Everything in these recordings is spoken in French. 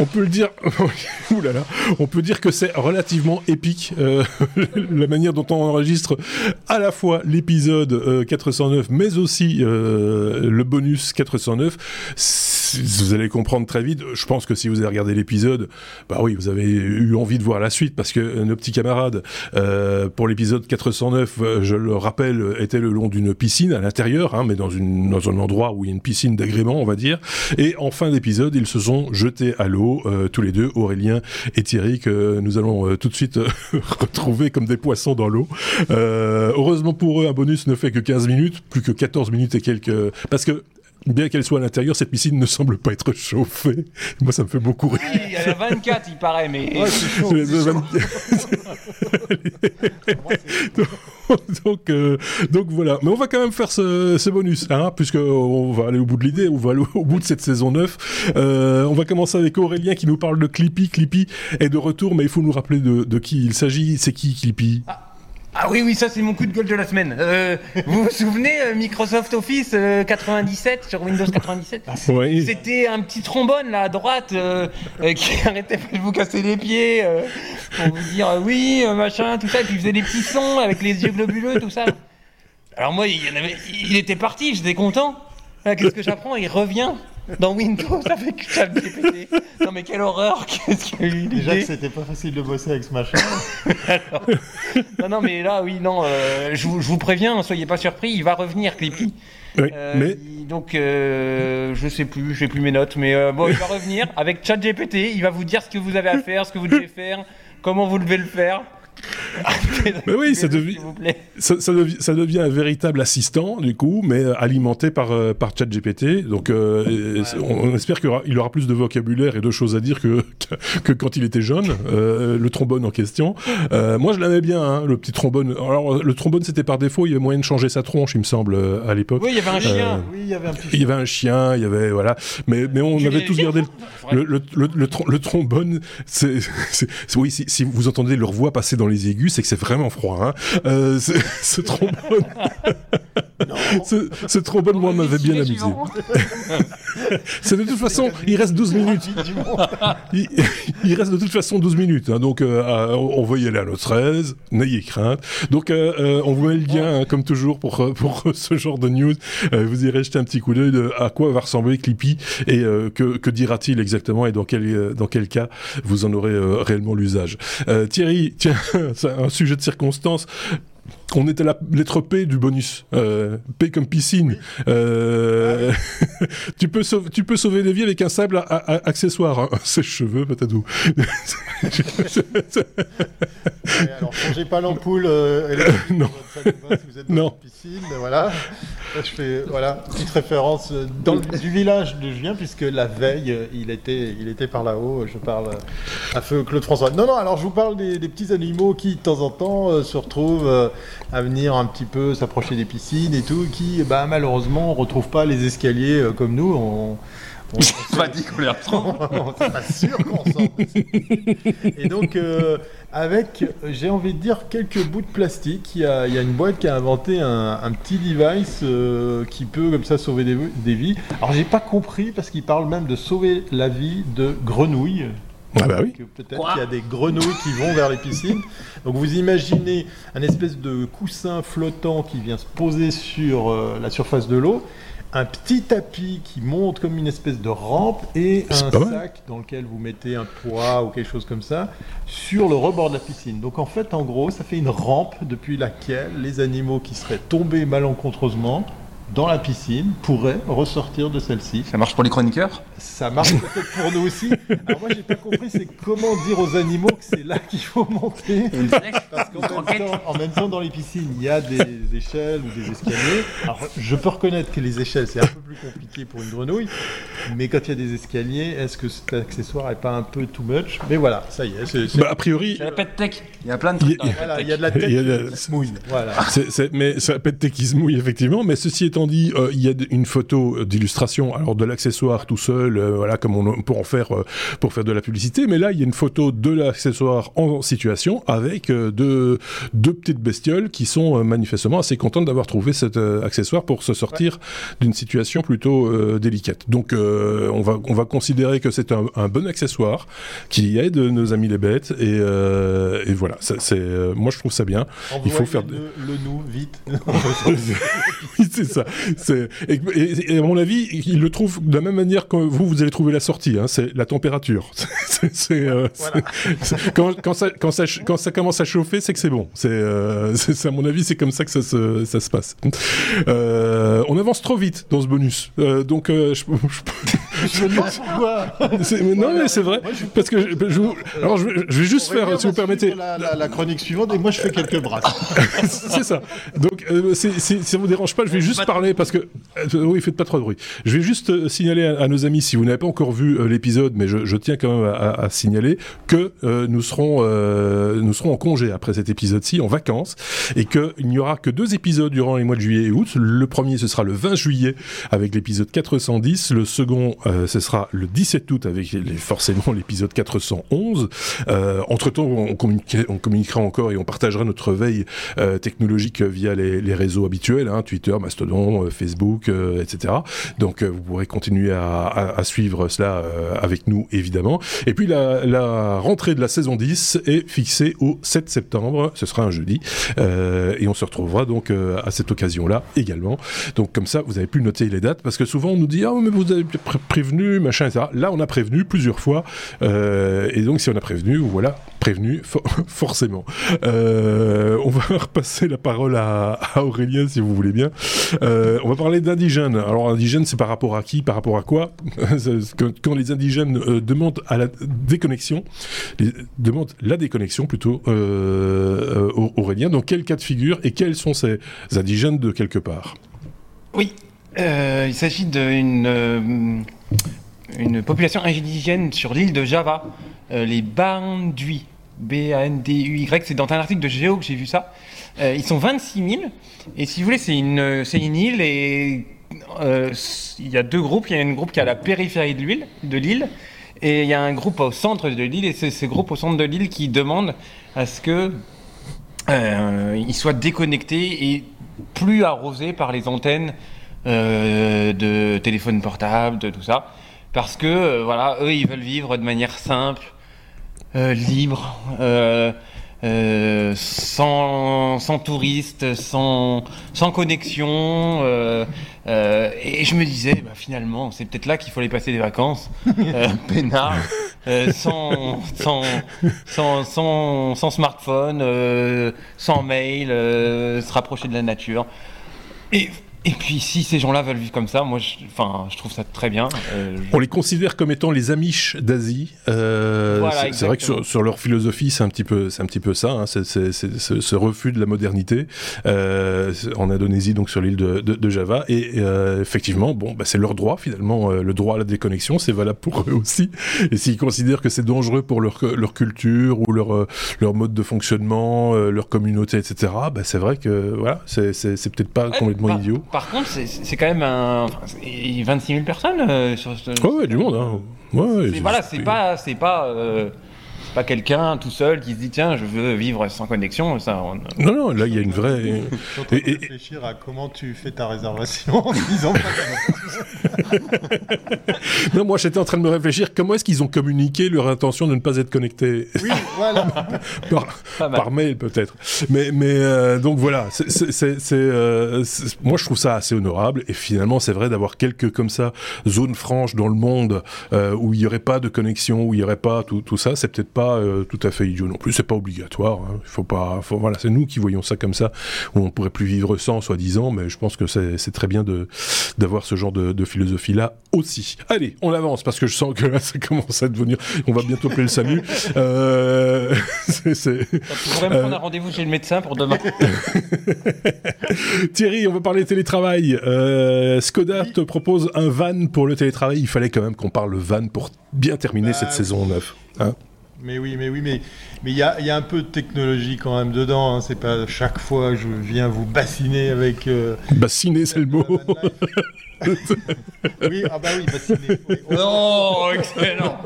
on peut le dire, on peut dire que c'est relativement épique euh, la manière dont on enregistre à la fois l'épisode 409, mais aussi le bonus 409 vous allez comprendre très vite. Je pense que si vous avez regardé l'épisode, bah oui, vous avez eu envie de voir la suite parce que nos petits camarades, euh, pour l'épisode 409, euh, je le rappelle, étaient le long d'une piscine à l'intérieur, hein, mais dans, une, dans un endroit où il y a une piscine d'agrément, on va dire. Et en fin d'épisode, ils se sont jetés à l'eau, euh, tous les deux, Aurélien et Thierry, que nous allons tout de suite retrouver comme des poissons dans l'eau. heureusement pour eux, un bonus ne fait que 15 minutes, plus que 14 minutes et quelques... Parce que bien qu'elle soit à l'intérieur, cette piscine ne semble pas être chauffée. Moi, ça me fait beaucoup rire. Oui, il y a 24, il paraît, mais. donc, euh, donc voilà. Mais on va quand même faire ce, bonus, hein, puisqu'on va aller au bout de l'idée, on va aller au bout de cette saison 9. Euh, on va commencer avec Aurélien qui nous parle de Clippy. Clippy est de retour, mais il faut nous rappeler de, qui il s'agit. C'est qui Clippy? Ah. Ah oui, oui, ça c'est mon coup de gueule de la semaine. Euh, vous vous souvenez, euh, Microsoft Office 97 euh, sur Windows 97 ah, C'était un petit trombone là à droite qui arrêtait de vous casser les pieds pour vous dire oui, machin, tout ça, et puis il faisait des petits sons avec les yeux globuleux, tout ça. Alors moi, il, avait, il était parti, j'étais content. Qu'est-ce que j'apprends? Il revient dans Windows avec ChatGPT. Non mais quelle horreur Qu'est-ce qu'il y a eu Déjà que c'était pas facile de bosser avec ce machin. non, non mais là, oui, non, euh, je, vous, préviens, ne soyez pas surpris, il va revenir, Clippy. Euh, mais... donc, euh, je sais plus, j'ai plus mes notes, mais bon, il va revenir avec ChatGPT, il va vous dire ce que vous avez à faire, ce que vous devez faire, comment vous devez le faire. Mais oui, ça, devient, ça, ça, devient, un véritable assistant, du coup, mais euh, alimenté par, euh, par ChatGPT. Donc, euh, on, espère qu'il aura, il aura plus de vocabulaire et de choses à dire que, que quand il était jeune, le trombone en question. moi, je l'aimais bien, hein, le petit trombone. Alors, le trombone, c'était par défaut, il y avait moyen de changer sa tronche, il me semble, à l'époque. Oui, il y avait un chien. oui, il y avait un Il y avait un chien, il y avait, voilà. Mais, mais on avait tous gardé le, le, le, trombone. C'est, oui, si, si vous entendez leur voix passer dans les aigus, c'est que c'est vraiment froid. Hein. Euh, ce trombone, ce, trombone, moi, m'avait bien amusé. c'est de toute façon, il reste 12 minutes. il, reste de toute façon 12 minutes. Hein. donc, euh, on va y aller à notre 13. N'ayez crainte. Donc, euh, on vous met le lien, hein, comme toujours, pour, pour ce genre de news. vous irez jeter un petit coup d'œil à quoi va ressembler Clippy et que, que dira-t-il exactement et dans quel, dans quel cas vous en aurez réellement l'usage. Thierry, tiens, un sujet de circonstance on était la lettre P du bonus. Euh, P comme piscine. Euh, tu, peux sauver, tu peux sauver des vies avec un sable accessoire. Hein. Ses cheveux, peut-être où. alors, changez pas l'ampoule. Euh, non. si vous êtes dans Une piscine, voilà. Je fais voilà, petite référence dans du village de Julien, puisque la veille, il était, il était par là-haut. Je parle à feu Claude François. Non, non, alors je vous parle des, petits animaux qui, de temps en temps, se retrouvent à venir un petit peu s'approcher des piscines et tout, qui bah, malheureusement ne retrouvent pas les escaliers euh, comme nous. On, pas dit qu'on les retrouve. C'est pas sûr qu'on s'en. Et donc, euh, avec, j'ai envie de dire, quelques bouts de plastique, il y a, une boîte qui a inventé un, petit device euh, qui peut comme ça sauver des, des vies. Alors, j'ai pas compris parce qu'il parle même de sauver la vie de grenouilles. Ah bah oui. Peut-être qu'il y a des grenouilles qui vont vers les piscines. Donc vous imaginez un espèce de coussin flottant qui vient se poser sur euh, la surface de l'eau, un petit tapis qui monte comme une espèce de rampe et un sac dans lequel vous mettez un poids ou quelque chose comme ça sur le rebord de la piscine. Donc en fait, en gros, ça fait une rampe depuis laquelle les animaux qui seraient tombés malencontreusement dans la piscine pourrait ressortir de celle-ci. Ça marche pour les chroniqueurs? Ça marche peut-être pour nous aussi. Alors moi j'ai pas compris c'est comment dire aux animaux que c'est là qu'il faut monter? Parce qu'en même, temps, en même temps dans les piscines il y a des échelles ou des escaliers. Alors je peux reconnaître que les échelles c'est un peu plus compliqué pour une grenouille, mais quand il y a des escaliers, est-ce que cet accessoire est pas un peu too much? Mais voilà, ça y est. Bah, a priori, c'est la pet tech. Il y a plein de trucs. Il y, a, de la tech qui se mouille. Voilà. mais c'est la pet tech qui se mouille effectivement, mais ceci étant étant dit, il y a une photo d'illustration, alors de l'accessoire tout seul, voilà, comme on peut en faire pour faire de la publicité, mais là, il y a une photo de l'accessoire en situation avec deux, deux petites bestioles qui sont manifestement assez contentes d'avoir trouvé cet accessoire pour se sortir d'une situation plutôt délicate. Donc, on va on va considérer que c'est un, un, bon accessoire qui aide nos amis les bêtes et, euh, et voilà. C'est, euh, moi je trouve ça bien. Il faut faire le, le nous vite. oui, c'est ça. C'est, et, à mon avis, il le trouve de la même manière que vous, vous allez trouver la sortie. Hein, c'est la température. c'est, euh, quand, quand, ça, quand, ça, quand ça commence à chauffer, c'est que c'est bon. C'est, euh, c'est, à mon avis, c'est comme ça que ça se, ça se passe. Euh, on avance trop vite dans ce bonus. donc, je, je, je, non, mais c'est vrai. parce que je, alors je, vais juste faire, si vous permettez. La, chronique suivante, et moi je fais quelques brasses. c'est ça. Donc, euh, si ça vous dérange pas, je vais juste parler parce que. Euh, oui, faites pas trop de bruit. Je vais juste euh, signaler à, nos amis, si vous n'avez pas encore vu l'épisode, mais je, tiens quand même à, signaler que nous, serons, nous serons en congé après cet épisode-ci, en vacances, et qu'il n'y aura que deux épisodes durant les mois de juillet et août. Le premier, ce sera le 20 juillet avec l'épisode 410. Le second, ce sera le 17 août avec forcément l'épisode 411. Euh, entre temps, on, communiquera encore et on partagera notre veille euh, technologique via les, les, réseaux habituels, hein, Twitter, Mastodon, euh, Facebook, euh, etc. Donc vous pourrez continuer à, suivre cela avec nous, évidemment. Et puis la, rentrée de la saison 10 est fixée au 7 septembre. Ce sera un jeudi. et on se retrouvera donc à cette occasion-là également. Donc comme ça, vous avez pu noter les dates parce que souvent on nous dit ah mais vous avez prévenu machin etc. Là on a prévenu plusieurs fois et donc si on a prévenu voilà prévenu, forcément. Euh, on va repasser la parole à, Aurélien, si vous voulez bien. Euh, on va parler d'indigènes. Alors, indigènes, c'est par rapport à qui Par rapport à quoi Quand les indigènes euh, demandent à la déconnexion, demandent la déconnexion plutôt, Aurélien, dans quel cas de figure et quels sont ces indigènes de quelque part? Oui, il s'agit d'une une population indigène sur l'île de Java. Euh, les Banduy, B-A-N-D-U-Y, c'est dans un article de Géo que j'ai vu ça. Euh, ils sont 26 000, et si vous voulez, c'est une, c'est une île, et euh, il y a deux groupes. Il y a un groupe qui est à la périphérie de l'île, de l'île et il y a un groupe au centre de l'île, et c'est ce groupe au centre de l'île qui demande à ce que il soit déconnecté et plus arrosé par les antennes de téléphone portable, de tout ça. Parce que, voilà, eux, ils veulent vivre de manière simple, euh, libre, euh, euh, sans, sans touristes, sans, sans connexion. et je me disais, bah, finalement, c'est peut-être là qu'il faut aller passer des vacances, peinard, sans, sans, sans, sans, sans, smartphone, sans mail, se rapprocher de la nature. Et et puis, si ces gens-là veulent vivre comme ça, moi, je, enfin, je trouve ça très bien. Euh, On les considère comme étant les Amish d'Asie. Euh, c'est vrai que sur, leur philosophie, c'est un petit peu, c'est un petit peu ça. Hein, c'est ce refus de la modernité euh, en Indonésie, donc sur l'île de, de, de, Java. Et euh, effectivement, bon, bah, c'est leur droit finalement. Euh, le droit à la déconnexion, c'est valable pour eux aussi. Et s'ils considèrent que c'est dangereux pour leur, leur culture ou leur, leur mode de fonctionnement, leur communauté, etc., bah, c'est vrai que voilà, c'est peut-être pas complètement idiot. Par contre, c'est quand même un. Enfin, 26 000 personnes euh, sur ce. Oh, ouais, du monde, hein. Ouais, voilà, c'est pas. C'est pas euh, pas quelqu'un tout seul qui se dit tiens je veux vivre sans connexion ça non non là il y a une vraie et, et, réfléchir à comment tu fais ta réservation en disant non moi j'étais en train de me réfléchir comment est-ce qu'ils ont communiqué leur intention de ne pas être connectés? Oui voilà. Par, mail peut-être. Mais mais euh, donc voilà euh, moi je trouve ça assez honorable et finalement c'est vrai d'avoir quelques comme ça zones franches dans le monde euh, où il n'y aurait pas de connexion où il n'y aurait pas tout, tout ça c'est peut-être pas euh, tout à fait idiot non plus. C'est pas obligatoire. Hein. Il faut pas. voilà, c'est nous qui voyons ça comme ça, où on pourrait plus vivre sans, soi-disant. Mais je pense que c'est très bien de d'avoir ce genre de, philosophie là aussi. Allez, on avance parce que je sens que là, ça commence à devenir. On va bientôt appeler le SAMU. Euh, c'est. prendre un rendez-vous chez le médecin pour demain. Thierry, on va parler télétravail. Euh, Skoda te propose un van pour le télétravail. Il fallait quand même qu'on parle van pour bien terminer bah cette saison 9. Hein Mais oui, mais oui, mais mais il y a, y a, un peu de technologie quand même dedans. Hein. C'est pas chaque fois que je viens vous bassiner avec. Euh, bassiner, c'est le mot. oui, ah bah oui, bassiner. Non, excellent.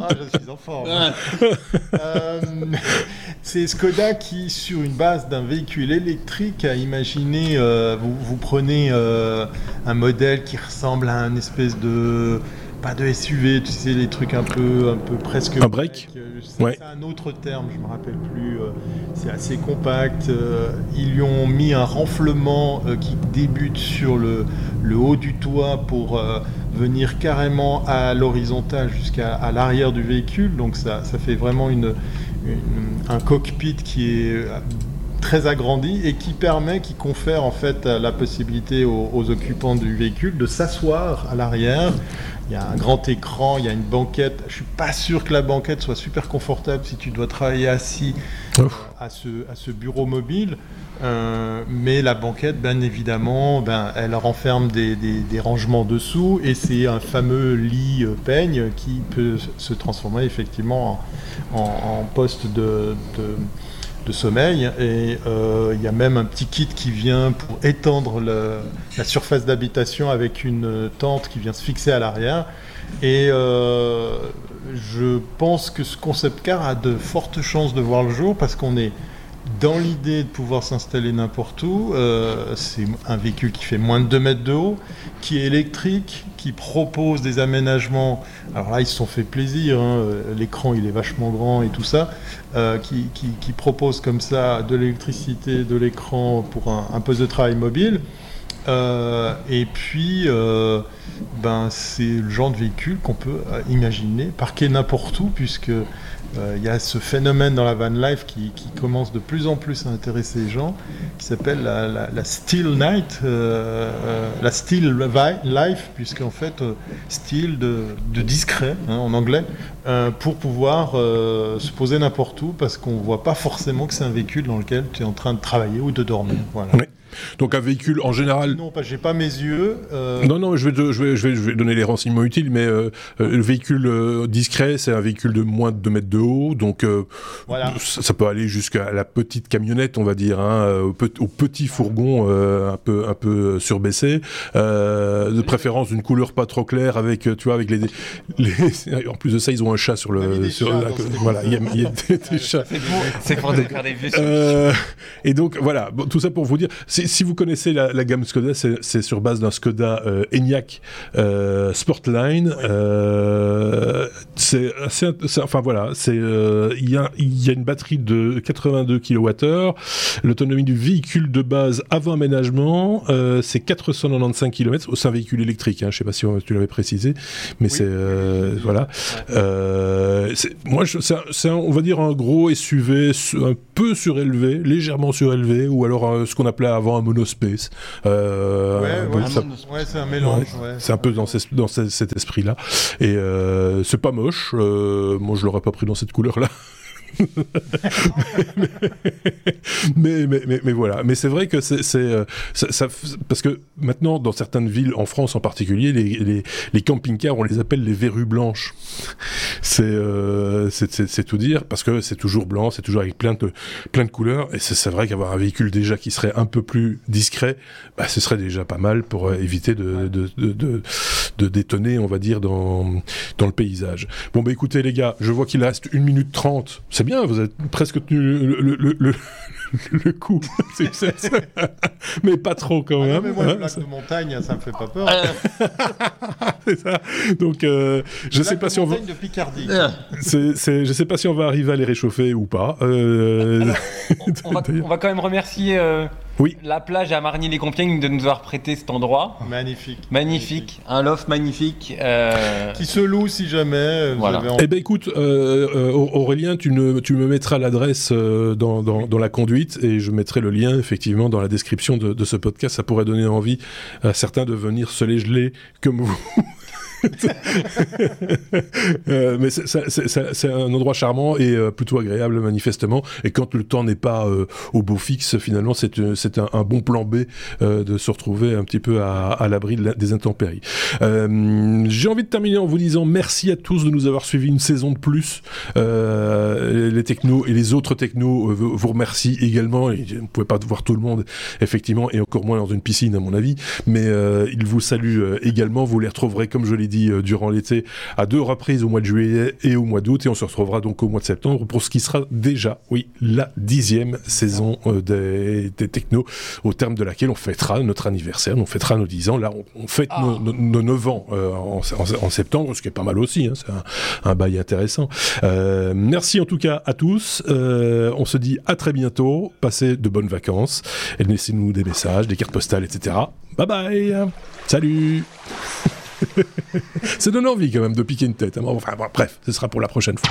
ah, je suis en forme. euh, c'est Skoda qui, sur une base d'un véhicule électrique, a imaginé. Euh, vous, vous, prenez euh, un modèle qui ressemble à un espèce de pas de SUV, tu sais, les trucs un peu, un peu presque. Un break. C'est un autre terme, je me rappelle plus. Euh, c'est assez compact. Euh, ils lui ont mis un renflement euh, qui débute sur le, le, haut du toit pour venir carrément à l'horizontale jusqu'à l'arrière du véhicule. Donc ça, ça fait vraiment une, un cockpit qui est très agrandi et qui permet, qui confère en fait la possibilité aux, aux occupants du véhicule de s'asseoir à l'arrière il y a un grand écran, il y a une banquette. Je suis pas sûr que la banquette soit super confortable si tu dois travailler assis euh, à, ce, à ce bureau mobile. Euh, mais la banquette, bien évidemment, ben, elle renferme des, des, rangements dessous et c'est un fameux lit euh, peigne qui peut se transformer effectivement en, en poste de, de de sommeil. Et euh, il y a même un petit kit qui vient pour étendre la surface d'habitation avec une tente qui vient se fixer à l'arrière. Et euh, je pense que ce concept car a de fortes chances de voir le jour parce qu'on est dans l'idée de pouvoir s'installer n'importe où, euh, c'est un véhicule qui fait moins de 2 mètres de haut, qui est électrique, qui propose des aménagements. Alors là, ils se sont fait plaisir, hein, l'écran il est vachement grand et tout ça, euh, qui, propose comme ça de l'électricité, de l'écran pour un, poste de travail mobile. Euh, et puis, ben, c'est le genre de véhicule qu'on peut imaginer parquer n'importe où, puisque il y a ce phénomène dans la van life qui, commence de plus en plus à intéresser les gens, qui s'appelle la, la, Still Night, euh, euh, la Still Life, puisqu'en fait, style de, discret hein, en anglais, pour pouvoir se poser n'importe où, parce qu'on ne voit pas forcément que c'est un véhicule dans lequel tu es en train de travailler ou de dormir. Voilà. Donc un véhicule en général. Non, pas, j'ai pas mes yeux. Euh. Non, non, je vais, je vais, je vais, donner les renseignements utiles, mais euh, euh, le véhicule discret, c'est un véhicule de moins de 2 mètres de haut, donc voilà. ça, peut aller jusqu'à la petite camionnette, on va dire, hein, au, petit fourgon un peu, un peu surbaissé, de préférence d'une couleur pas trop claire, avec, tu vois, avec les, les, en plus de ça, ils ont un chat sur le, sur la, voilà, il y a, y a des, chats. C'est pour, faire des vieux. et donc voilà, bon, tout ça pour vous dire si, vous connaissez la, gamme Skoda, c'est sur base d'un Skoda euh, ENIAC euh, Sportline. Euh, c'est enfin voilà, c'est il y a, y, a une batterie de 82 kWh. L'autonomie du véhicule de base avant aménagement, c'est 495 km. C'est un véhicule électrique. Hein, je sais pas si tu l'avais précisé, mais c'est voilà. moi, c'est on va dire un gros SUV un peu surélevé, légèrement surélevé, ou alors ce qu'on appelait avant un monospace. Euh, ouais, c'est un mélange. c'est un peu dans, dans cet esprit-là. Et euh, c'est pas moche. Euh, moi, je l'aurais pas pris dans cette couleur-là. Mais, mais, mais, mais, voilà. Mais c'est vrai que c'est, euh, ça, parce que maintenant, dans certaines villes, en France en particulier, les, les, les camping-cars, on les appelle les verrues blanches. C'est, euh, c'est, tout dire parce que c'est toujours blanc, c'est toujours avec plein de, plein de couleurs. Et c'est, vrai qu'avoir un véhicule déjà qui serait un peu plus discret, bah, ce serait déjà pas mal pour euh, éviter de, de, de, de, détonner, on va dire, dans, dans le paysage. Bon, bah écoutez, les gars, je vois qu'il reste une minute trente c'est bien, vous avez presque tenu le, coup. mais pas trop quand même. Ah non, mais moi, hein, le lac de montagne, ça me fait pas peur. c'est ça. Donc, euh, je sais pas si on va. de Picardie. c'est, c'est, je sais pas si on va arriver à les réchauffer ou pas. Euh... on, va, on, va, quand même remercier. Euh, oui. La plage à Margny-les-Compiègnes de nous avoir prêté cet endroit. Magnifique. Magnifique. Un loft magnifique. Euh, Qui se loue si jamais. Voilà. Eh ben écoute, euh, Aurélien, tu, ne, tu me mettras l'adresse dans, dans, dans, la conduite et je mettrai le lien effectivement dans la description de, de ce podcast. Ça pourrait donner envie à certains de venir se les geler comme vous. Euh, mais c'est un endroit charmant et euh, plutôt agréable manifestement. Et quand le temps n'est pas euh, au beau fixe, finalement, c'est un, bon plan B de se retrouver un petit peu à, l'abri des intempéries. J'ai envie de terminer en vous disant merci à tous de nous avoir suivis une saison de plus. les technos et les autres technos vous remercient également. Vous ne pouvez pas voir tout le monde, effectivement, et encore moins dans une piscine, à mon avis. Mais ils vous saluent également. Vous les retrouverez, comme je l'ai dit, durant l'été à deux reprises au mois de juillet et au mois d'août. Et on se retrouvera donc au mois de septembre pour ce qui sera déjà, oui, la dixième saison euh, des, des technos, au terme de laquelle on fêtera notre anniversaire, on fêtera nos dix ans. Là, on, fête ah. nos, nos, 9 ans euh, en, septembre, ce qui est pas mal aussi. Hein, c'est un, bail intéressant. Euh, merci en tout cas à tous. on se dit à très bientôt. Passez de bonnes vacances. Et laissez-nous des messages, des cartes postales, etc. Bye bye. Salut. Ça donne envie quand même de piquer une tête. Hein. Enfin, bref, ce sera pour la prochaine fois.